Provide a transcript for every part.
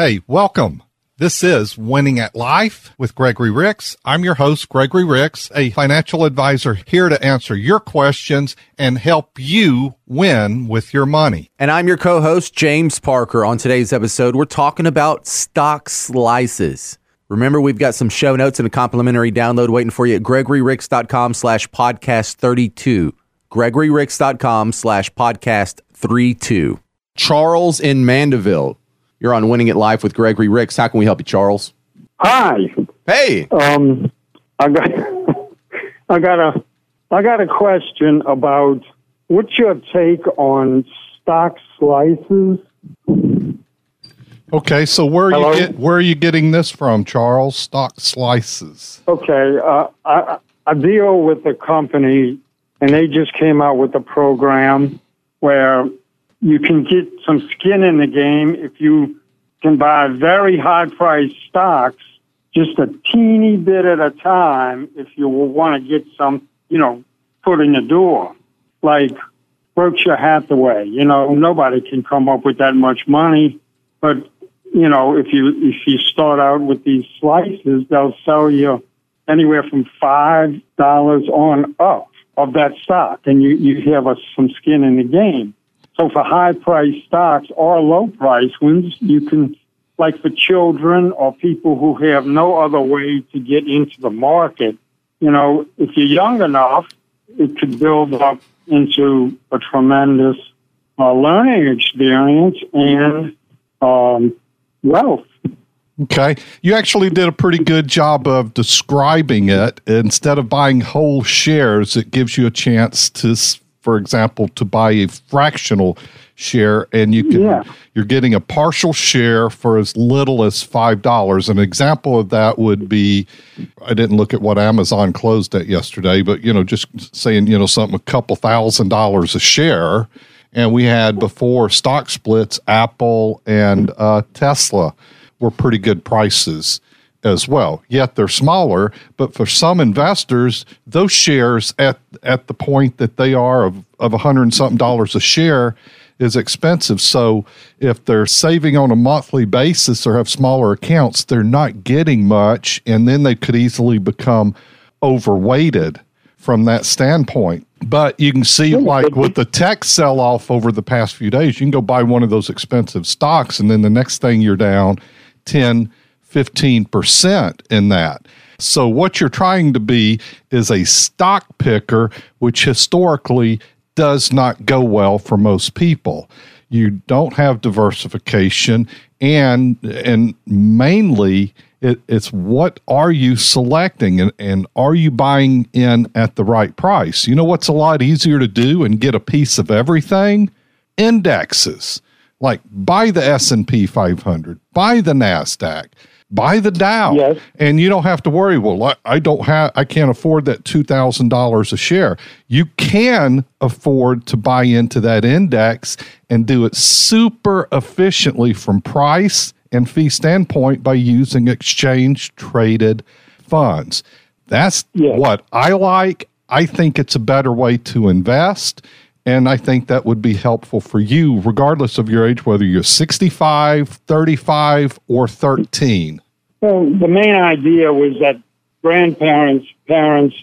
Hey, welcome. This is Winning at Life with Gregory Ricks. I'm your host, Gregory Ricks, a financial advisor here to answer your questions and help you win with your money. And I'm your co host, James Parker. On today's episode, we're talking about stock slices. Remember, we've got some show notes and a complimentary download waiting for you at gregoryricks.com slash podcast 32. gregoryricks.com slash podcast 32. Charles in Mandeville. You're on Winning at Life with Gregory Ricks. How can we help you, Charles? Hi. Hey. Um, I got, I got a, I got a question about what's your take on stock slices? Okay, so where are Hello? you get, where are you getting this from, Charles? Stock slices. Okay, uh, I, I deal with a company, and they just came out with a program where you can get some skin in the game if you can buy very high priced stocks just a teeny bit at a time if you want to get some, you know, foot in the door. Like Berkshire Hathaway, you know, nobody can come up with that much money, but you know, if you if you start out with these slices, they'll sell you anywhere from five dollars on up of that stock, and you you have a, some skin in the game. So for high price stocks or low price ones, you can, like for children or people who have no other way to get into the market, you know, if you're young enough, it could build up into a tremendous uh, learning experience and um, wealth. Okay. You actually did a pretty good job of describing it. Instead of buying whole shares, it gives you a chance to, for example, to buy a fractional share and you can Yeah. you're getting a partial share for as little as five dollars. An example of that would be I didn't look at what Amazon closed at yesterday, but you know, just saying, you know, something a couple thousand dollars a share. And we had before stock splits, Apple and uh, Tesla were pretty good prices as well. Yet they're smaller, but for some investors, those shares at at the point that they are of of a hundred and something dollars a share is expensive. So if they're saving on a monthly basis or have smaller accounts, they're not getting much, and then they could easily become overweighted from that standpoint. But you can see, like with the tech sell off over the past few days, you can go buy one of those expensive stocks, and then the next thing you're down 10, 15% in that. So, what you're trying to be is a stock picker, which historically does not go well for most people. You don't have diversification, and and mainly it, it's what are you selecting, and, and are you buying in at the right price? You know what's a lot easier to do and get a piece of everything? Indexes, like buy the S and P 500, buy the Nasdaq, buy the Dow, Yes. and you don't have to worry. Well, I, I don't have, I can't afford that two thousand dollars a share. You can afford to buy into that index and do it super efficiently from price and fee standpoint by using exchange traded funds. That's Yes. what I like. I think it's a better way to invest. And I think that would be helpful for you, regardless of your age, whether you're 65, 35, or 13. Well, the main idea was that grandparents, parents,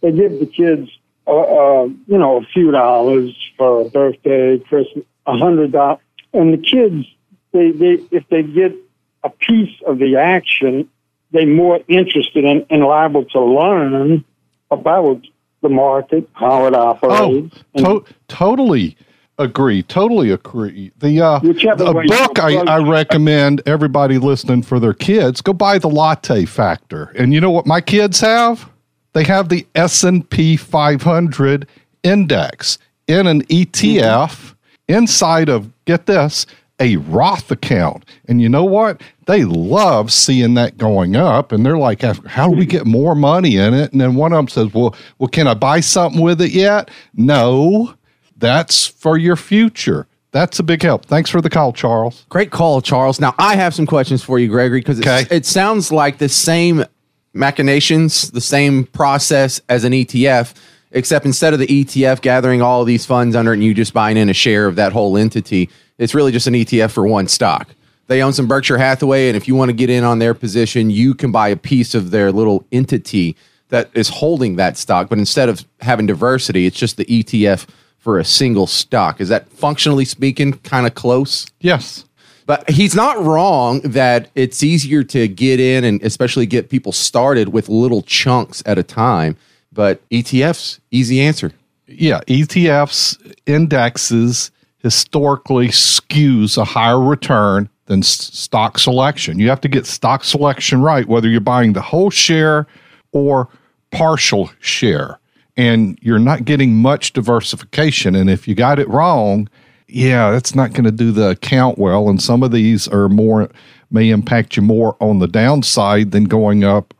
they give the kids, uh, uh, you know, a few dollars for a birthday, Christmas, a hundred dollars, and the kids, they, they, if they get a piece of the action, they're more interested in and liable to learn about the market, how it Oh, operates. and- to- totally agree. Totally agree. The uh, Whichever the book I, I recommend everybody listening for their kids go buy the Latte Factor. And you know what my kids have? They have the S and P 500 index in an ETF inside of get this a Roth account. And you know what? They love seeing that going up, and they're like, "How do we get more money in it?" And then one of them says, "Well, well, can I buy something with it yet?" No, that's for your future. That's a big help. Thanks for the call, Charles. Great call, Charles. Now, I have some questions for you, Gregory, because Okay. it sounds like the same machinations, the same process as an ETF, except instead of the ETF gathering all of these funds under it and you just buying in a share of that whole entity, it's really just an ETF for one stock. They own some Berkshire Hathaway, and if you want to get in on their position, you can buy a piece of their little entity that is holding that stock. But instead of having diversity, it's just the ETF for a single stock. Is that functionally speaking kind of close? Yes. But he's not wrong that it's easier to get in and especially get people started with little chunks at a time. But ETFs, easy answer. Yeah, ETFs indexes historically skews a higher return than stock selection. You have to get stock selection right, whether you're buying the whole share or partial share. And you're not getting much diversification. And if you got it wrong, yeah, that's not going to do the account well. And some of these are more, may impact you more on the downside than going up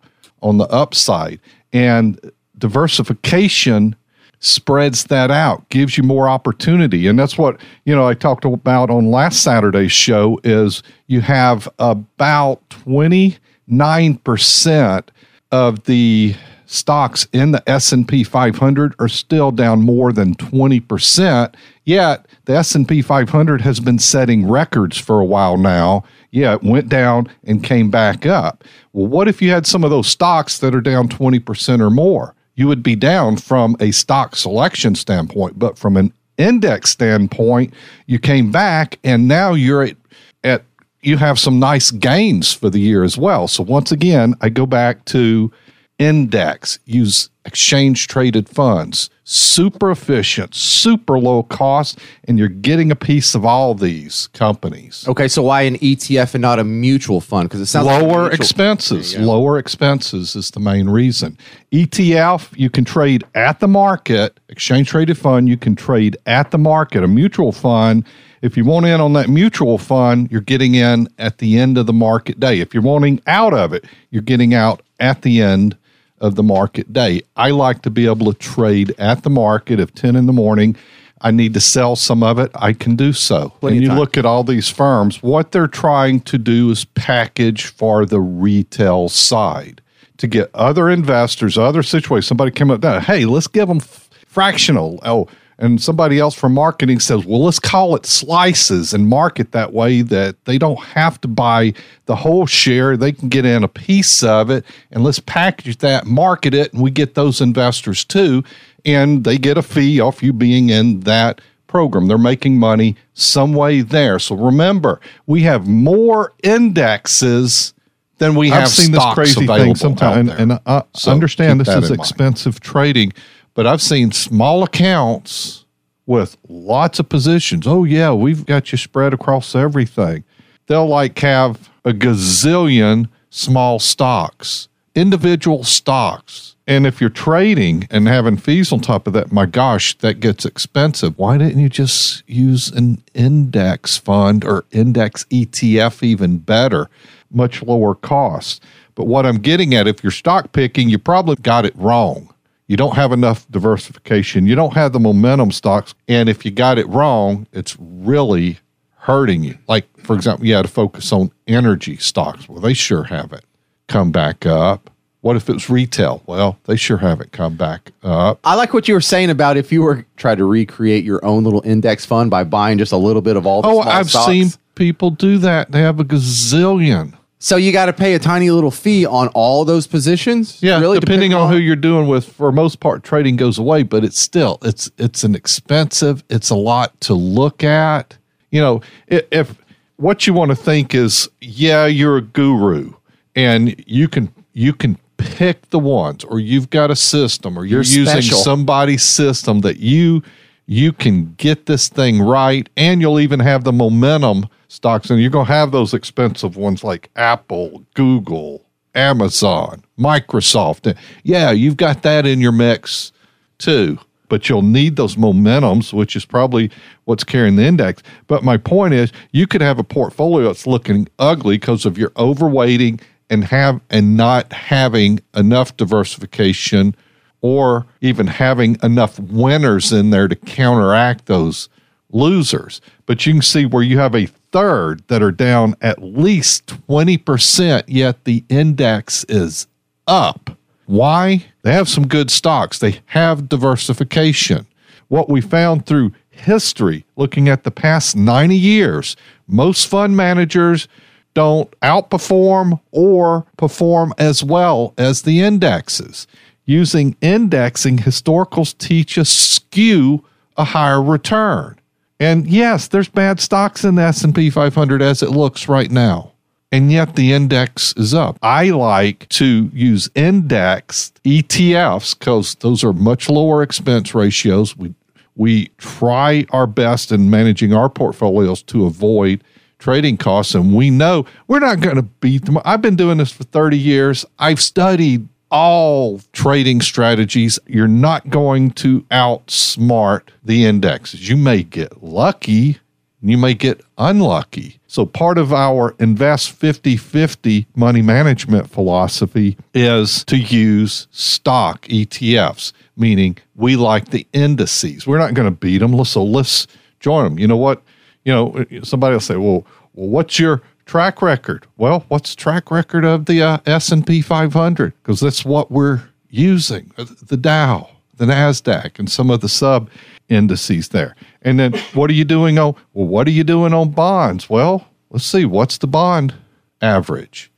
on the upside. And diversification spreads that out, gives you more opportunity. And that's what, you know, I talked about on last Saturday's show is you have about 29% of the stocks in the S&P 500 are still down more than 20%. Yet the S&P 500 has been setting records for a while now. Yeah, it went down and came back up. Well, what if you had some of those stocks that are down 20% or more? You would be down from a stock selection standpoint, but from an index standpoint, you came back and now you're at, at you have some nice gains for the year as well. So once again, I go back to index, use exchange traded funds, super efficient, super low cost, and you're getting a piece of all these companies. Okay, so why an ETF and not a mutual fund? Because it sounds like Lower mutual- expenses. Lower expenses is the main reason. ETF, you can trade at the market. Exchange traded fund, you can trade at the market. A mutual fund, if you want in on that mutual fund, you're getting in at the end of the market day. If you're wanting out of it, you're getting out at the end of the market day. I like to be able to trade at the market. If 10 in the morning, I need to sell some of it, I can do so. Plenty and you look at all these firms, what they're trying to do is package for the retail side to get other investors, other situations. Somebody came up that, hey, let's give them f- fractional. Oh, and somebody else from marketing says, well, let's call it slices and market that way that they don't have to buy the whole share. They can get in a piece of it and let's package that, market it, and we get those investors too. And they get a fee off you being in that program. They're making money some way there. So remember, we have more indexes than we have I've seen this crazy thing sometimes, and, uh, and I So understand this is in mind. expensive. expensive trading, but I've seen small accounts with lots of positions. Oh yeah, we've got you spread across everything. They'll like have a gazillion small stocks, individual stocks. And if you're trading and having fees on top of that, my gosh, that gets expensive. Why didn't you just use an index fund or index ETF even better? Much lower cost. But what I'm getting at, if you're stock picking, you probably got it wrong. You don't have enough diversification. You don't have the momentum stocks. And if you got it wrong, it's really hurting you. Like, for example, you had to focus on energy stocks. Well, they sure haven't come back up. What if it was retail? Well, they sure haven't come back up. I like what you were saying about if you were trying to recreate your own little index fund by buying just a little bit of all the Oh, I've stocks. seen people do that. They have a gazillion. So you got to pay a tiny little fee on all those positions. Yeah, really, depending depending on who you're doing with. For most part, trading goes away, but it's still it's it's an expensive. It's a lot to look at. You know, i- if what you want to think is, yeah, you're a guru, and you can you can pick the ones, or you've got a system, or you're, You're using special. somebody's system that you you can get this thing right, and you'll even have the momentum stocks, and you're going to have those expensive ones like Apple, Google, Amazon, Microsoft. Yeah, you've got that in your mix too. But you'll need those momentums, which is probably what's carrying the index. But my point is, you could have a portfolio that's looking ugly because of your overweighting and have and not having enough diversification, or even having enough winners in there to counteract those losers. But you can see where you have a third that are down at least 20%, yet the index is up. Why? They have some good stocks, they have diversification. What we found through history, looking at the past 90 years, most fund managers don't outperform or perform as well as the indexes. Using indexing, historicals teach us skew a higher return. And yes, there's bad stocks in the S&P 500 as it looks right now. And yet the index is up. I like to use indexed ETFs because those are much lower expense ratios. We we try our best in managing our portfolios to avoid trading costs and we know we're not going to beat them. I've been doing this for 30 years. I've studied all trading strategies, you're not going to outsmart the indexes. You may get lucky, you may get unlucky. So, part of our invest 50 50 money management philosophy is to use stock ETFs, meaning we like the indices. We're not going to beat them. So, let's join them. You know what? You know, somebody will say, well, well what's your track record. Well, what's track record of the uh, S&P 500? Because that's what we're using. Uh, the Dow, the Nasdaq, and some of the sub indices there. And then what are you doing on? Well, what are you doing on bonds? Well, let's see. What's the bond average?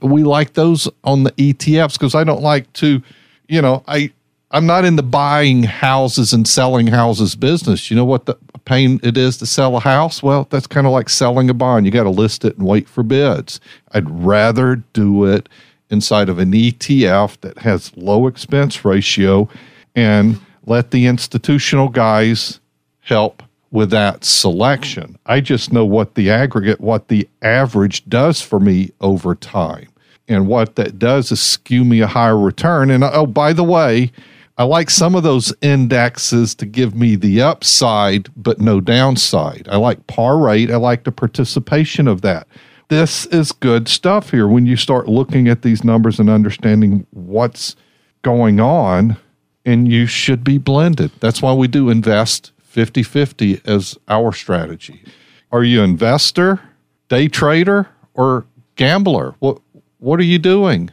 we like those on the ETFs because I don't like to, you know, I I'm not in the buying houses and selling houses business. You know what the pain it is to sell a house? Well, that's kind of like selling a bond. You got to list it and wait for bids. I'd rather do it inside of an ETF that has low expense ratio and let the institutional guys help with that selection. I just know what the aggregate, what the average does for me over time. And what that does is skew me a higher return. And oh, by the way, I like some of those indexes to give me the upside, but no downside. I like par rate. I like the participation of that. This is good stuff here when you start looking at these numbers and understanding what's going on, and you should be blended. That's why we do invest 50 50 as our strategy. Are you investor, day trader, or gambler? What, what are you doing?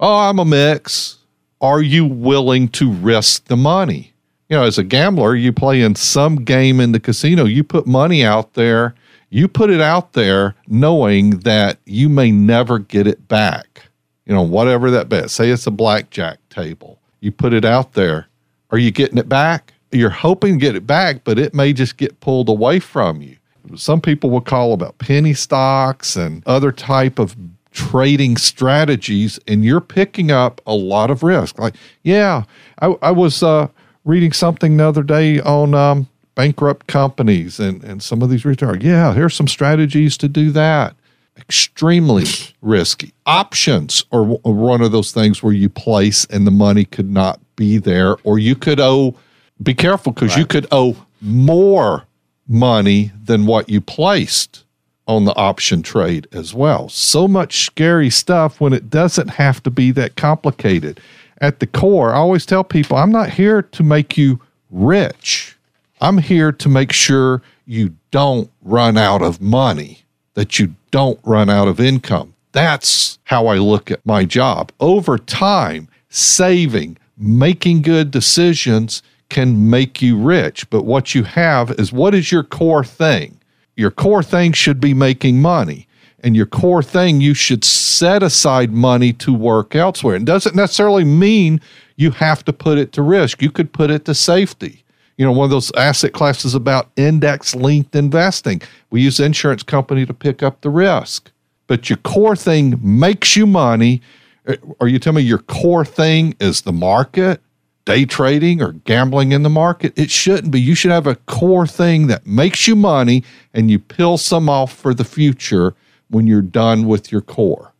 Oh, I'm a mix are you willing to risk the money? You know, as a gambler, you play in some game in the casino, you put money out there, you put it out there knowing that you may never get it back. You know, whatever that bet, say it's a blackjack table, you put it out there. Are you getting it back? You're hoping to get it back, but it may just get pulled away from you. Some people will call about penny stocks and other type of trading strategies and you're picking up a lot of risk. Like, yeah, I, I was uh, reading something the other day on um, bankrupt companies and, and some of these retailers. Yeah, here's some strategies to do that. Extremely risky. Options are one of those things where you place and the money could not be there, or you could owe, be careful because right. you could owe more money than what you placed on the option trade as well. So much scary stuff when it doesn't have to be that complicated. At the core, I always tell people I'm not here to make you rich. I'm here to make sure you don't run out of money, that you don't run out of income. That's how I look at my job. Over time, saving, making good decisions can make you rich. But what you have is what is your core thing? Your core thing should be making money and your core thing you should set aside money to work elsewhere. It doesn't necessarily mean you have to put it to risk. You could put it to safety. You know one of those asset classes about index linked investing. We use insurance company to pick up the risk. But your core thing makes you money. Uh, are you telling me your core thing is the market day trading or gambling in the market. It shouldn't be. You should have a core thing that makes you money and you peel some off for the future when you're done with your core.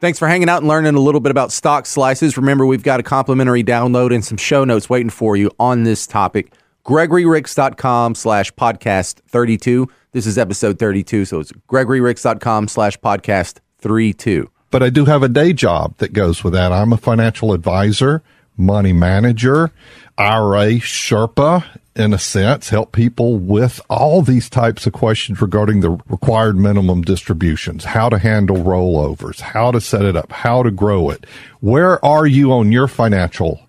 Thanks for hanging out and learning a little bit about stock slices. Remember, we've got a complimentary download and some show notes waiting for you on this topic. GregoryRicks.com slash podcast 32. This is episode 32, so it's GregoryRicks.com slash podcast 32. But I do have a day job that goes with that. I'm a financial advisor money manager, IRA Sherpa, in a sense, help people with all these types of questions regarding the required minimum distributions, how to handle rollovers, how to set it up, how to grow it. Where are you on your financial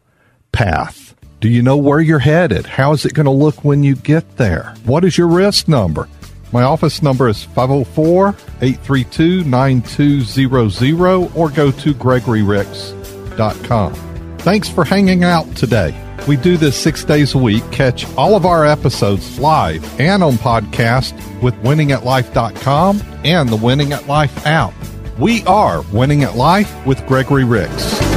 path? Do you know where you're headed? How is it going to look when you get there? What is your risk number? My office number is 504 832 9200 or go to gregoryricks.com. Thanks for hanging out today. We do this six days a week. Catch all of our episodes live and on podcast with winningatlife.com and the Winning at Life app. We are Winning at Life with Gregory Ricks.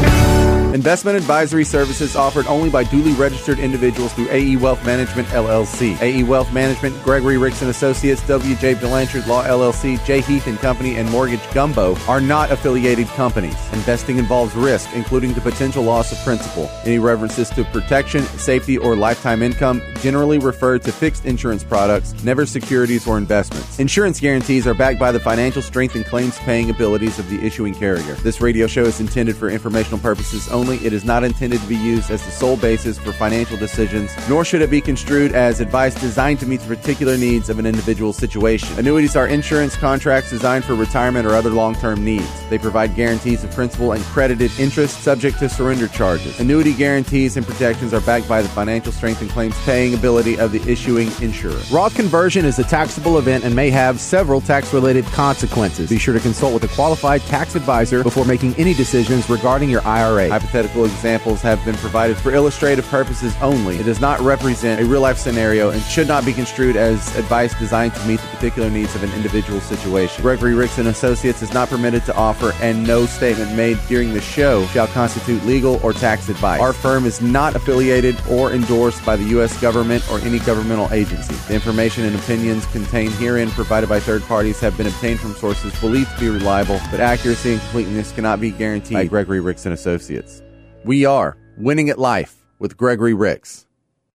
Investment advisory services offered only by duly registered individuals through AE Wealth Management LLC. AE Wealth Management, Gregory Ricks and Associates, WJ Blanchard Law LLC, J Heath and Company, and Mortgage Gumbo are not affiliated companies. Investing involves risk, including the potential loss of principal. Any references to protection, safety, or lifetime income generally refer to fixed insurance products, never securities or investments. Insurance guarantees are backed by the financial strength and claims paying abilities of the issuing carrier. This radio show is intended for informational purposes only only. It is not intended to be used as the sole basis for financial decisions, nor should it be construed as advice designed to meet the particular needs of an individual situation. Annuities are insurance contracts designed for retirement or other long term needs. They provide guarantees of principal and credited interest subject to surrender charges. Annuity guarantees and protections are backed by the financial strength and claims paying ability of the issuing insurer. Roth conversion is a taxable event and may have several tax related consequences. Be sure to consult with a qualified tax advisor before making any decisions regarding your IRA hypothetical examples have been provided for illustrative purposes only. It does not represent a real life scenario and should not be construed as advice designed to meet the particular needs of an individual situation. Gregory Ricks and Associates is not permitted to offer, and no statement made during the show shall constitute legal or tax advice. Our firm is not affiliated or endorsed by the U.S. government or any governmental agency. The information and opinions contained herein provided by third parties have been obtained from sources believed to be reliable, but accuracy and completeness cannot be guaranteed by Gregory Ricks and Associates. We are winning at life with Gregory Ricks.